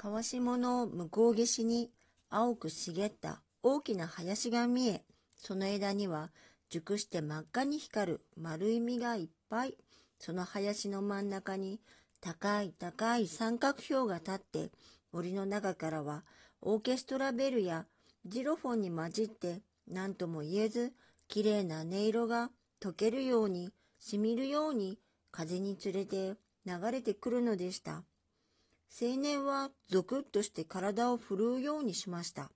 川下の向こう岸に青く茂った大きな林が見え、その枝には熟して真っ赤に光る丸い実がいっぱい。その林の真ん中に高い高い三角標が立って、森の中からはオーケストラベルやジロフォンに混じって何とも言えず綺麗な音色が溶けるようにしみるように風につれて流れてくるのでした。青年はゾクッとして体を振るうようにしました。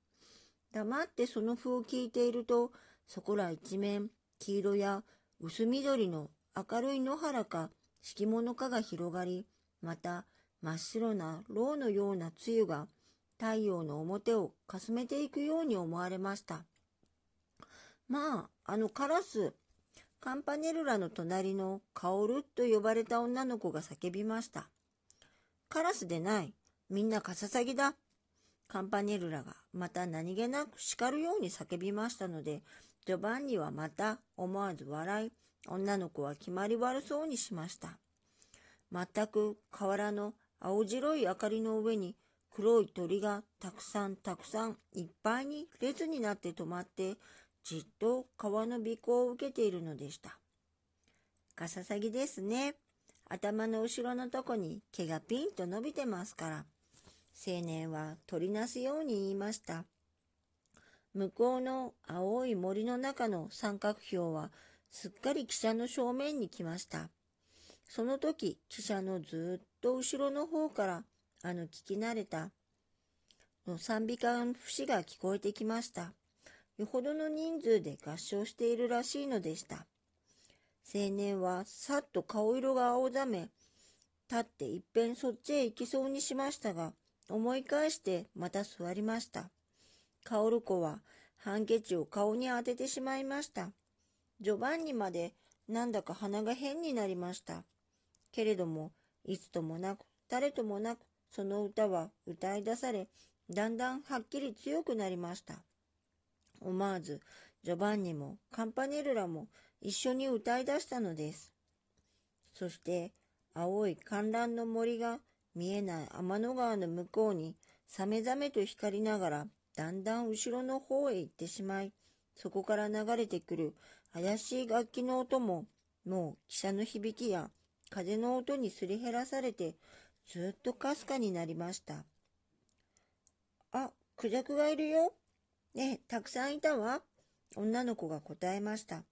黙ってその風を聞いていると、そこら一面、黄色や薄緑の明るい野原か敷物かが広がり、また真っ白な牢のような露が太陽の表をかすめていくように思われました。まあ、あのカラス、カンパネルラの隣のカオルと呼ばれた女の子が叫びました。カラスでない。みんなカササギだ。カンパネルラがまた何気なく叱るように叫びましたので、ジョバンニはまた思わず笑い、女の子は決まり悪そうにしました。全く河原の青白い明かりの上に黒い鳥がたくさんたくさんいっぱいに列になって止まってじっと川の尾行を受けているのでした。カササギですね。頭の後ろのとこに毛がピンと伸びてますから。青年は取りなすように言いました。向こうの青い森の中の三角標はすっかり汽車の正面に来ました。その時、汽車のずっと後ろの方からあの聞き慣れたの賛美歌の節が聞こえてきました。よほどの人数で合唱しているらしいのでした。青年はさっと顔色が青ざめ、立っていっぺんそっちへ行きそうにしましたが、思い返してまた座りました。カオル子はハンケチを顔に当ててしまいました。ジョバンニまでなんだか鼻が変になりました。けれども、いつともなく、誰ともなく、その歌は歌い出され、だんだんはっきり強くなりました。思わず、ジョバンニもカンパネルラも一緒に歌い出したのです。そして青い観覧の森が見えない天の川の向こうにさめざめと光りながらだんだん後ろの方へ行ってしまい、そこから流れてくる怪しい楽器の音ももう汽車の響きや風の音にすり減らされてずっとかすかになりました。あ、クジャクがいるよ。ねえ、たくさんいたわ。女の子が答えました。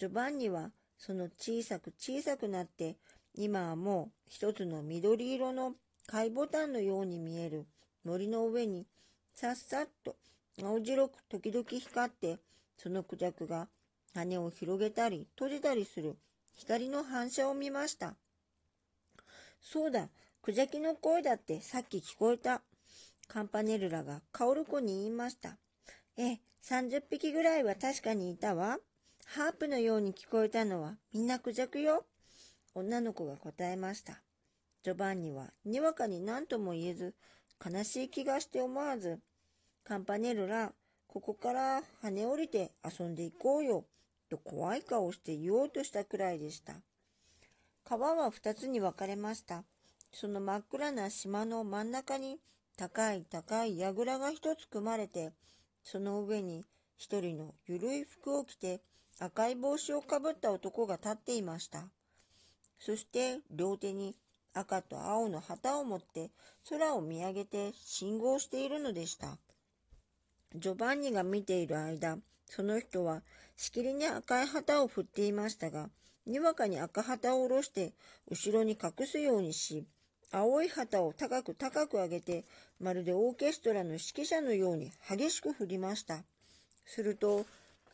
ジョバンニはその小さく小さくなって、今はもう一つの緑色の貝ボタンのように見える森の上にさっさっと青白く時々光って、そのクジャクが羽を広げたり閉じたりする光の反射を見ました。そうだ、クジャキの声だってさっき聞こえた。カンパネルラがカオルコに言いました。ええ、30匹ぐらいは確かにいたわ。ハープのように聞こえたのはみんなクジャクよ。女の子が答えました。ジョバンニはにわかに何とも言えず、悲しい気がして思わず、カンパネルラ、ここから跳ね降りて遊んでいこうよ、と怖い顔して言おうとしたくらいでした。川は二つに分かれました。その真っ暗な島の真ん中に高い高い櫓が一つ組まれて、その上に一人のゆるい服を着て赤い帽子をかぶった男が立っていました。そして両手に赤と青の旗を持って空を見上げて信号しているのでした。ジョバンニが見ている間、その人はしきりに赤い旗を振っていましたが、にわかに赤旗を下ろして後ろに隠すようにし、青い旗を高く高く上げて、まるでオーケストラの指揮者のように激しく振りました。すると、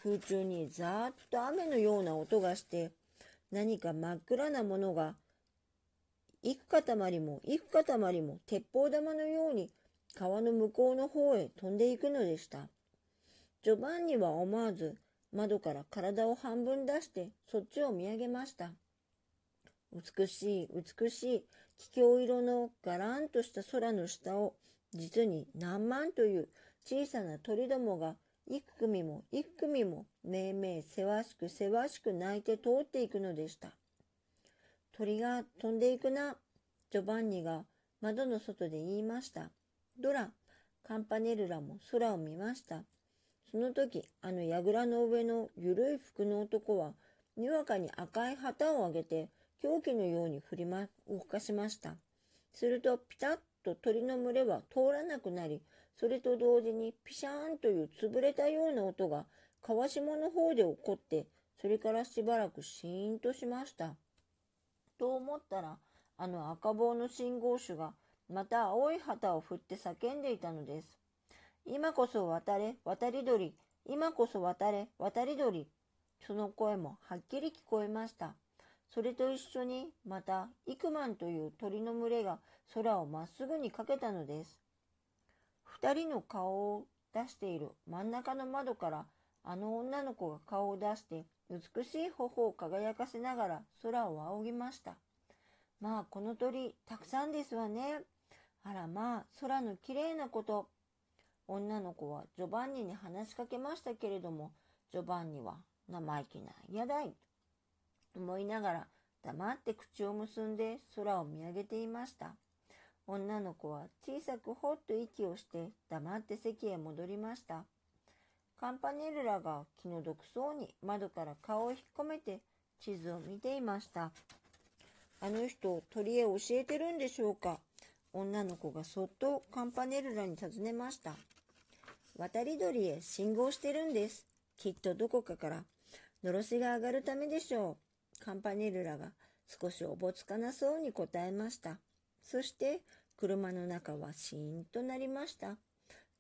空中にざーっと雨のような音がして、何か真っ暗なものが、幾塊も幾塊も鉄砲玉のように川の向こうの方へ飛んでいくのでした。ジョバンニは思わず窓から体を半分出してそっちを見上げました。美しい美しい気境色のガランとした空の下を実に何万という小さな鳥どもが幾組も幾組もめいめいせわしくせわしく泣いて通っていくのでした。鳥が飛んでいくな、ジョバンニが窓の外で言いました。ドラ、カンパネルラも空を見ました。その時、あの櫓の上のゆるい服の男は、にわかに赤い旗を上げて、狂気のように振りま、動かしました。すると、ピタッと鳥の群れは通らなくなり、それと同時にピシャーンという潰れたような音が川下の方で起こって、それからしばらくシーンとしました。と思ったら、あの赤棒の信号手がまた青い旗を振って叫んでいたのです。今こそ渡れ、渡り鳥、今こそ渡れ、渡り鳥。その声もはっきり聞こえました。それと一緒にまたイクマンという鳥の群れが空をまっすぐにかけたのです。二人の顔を出している真ん中の窓からあの女の子が顔を出して美しい頬を輝かせながら空を仰ぎました。まあこの鳥たくさんですわね。あらまあ空のきれいなこと。女の子はジョバンニに話しかけましたけれども、ジョバンニは生意気な嫌だい。思いながら黙って口を結んで空を見上げていました。女の子は小さくほっと息をして黙って席へ戻りました。カンパネルラが気の毒そうに窓から顔を引っ込めて地図を見ていました。あの人、鳥へ教えてるんでしょうか？女の子がそっとカンパネルラに尋ねました。渡り鳥へ信号してるんです。きっとどこかからのろしが上がるためでしょう。カンパネルラが少しおぼつかなそうに答えました。そして車の中はシーンとなりました。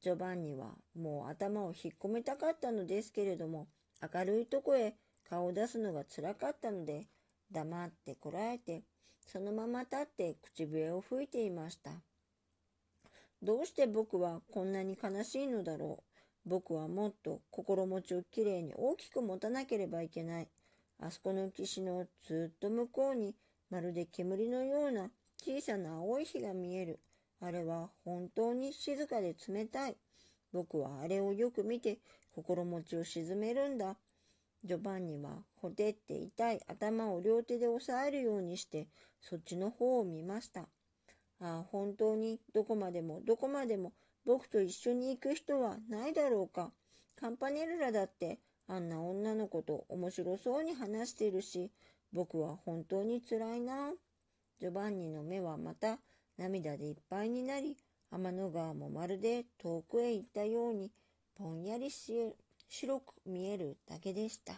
ジョバンニはもう頭を引っ込めたかったのですけれども、明るいとこへ顔を出すのが辛かったので、黙ってこらえて、そのまま立って口笛を吹いていました。どうして僕はこんなに悲しいのだろう。僕はもっと心持ちをきれいに大きく持たなければいけない。あそこの岸のずっと向こうにまるで煙のような小さな青い火が見える。あれは本当に静かで冷たい。僕はあれをよく見て心持ちを沈めるんだ。ジョバンニはほてって痛い頭を両手で押さえるようにしてそっちの方を見ました。ああ、本当にどこまでもどこまでも僕と一緒に行く人はないだろうか。カンパネルラだってあんな女の子と面白そうに話してるし、僕は本当につらいな。ジョバンニの目はまた涙でいっぱいになり、天の川もまるで遠くへ行ったように、ぼんやりし白く見えるだけでした。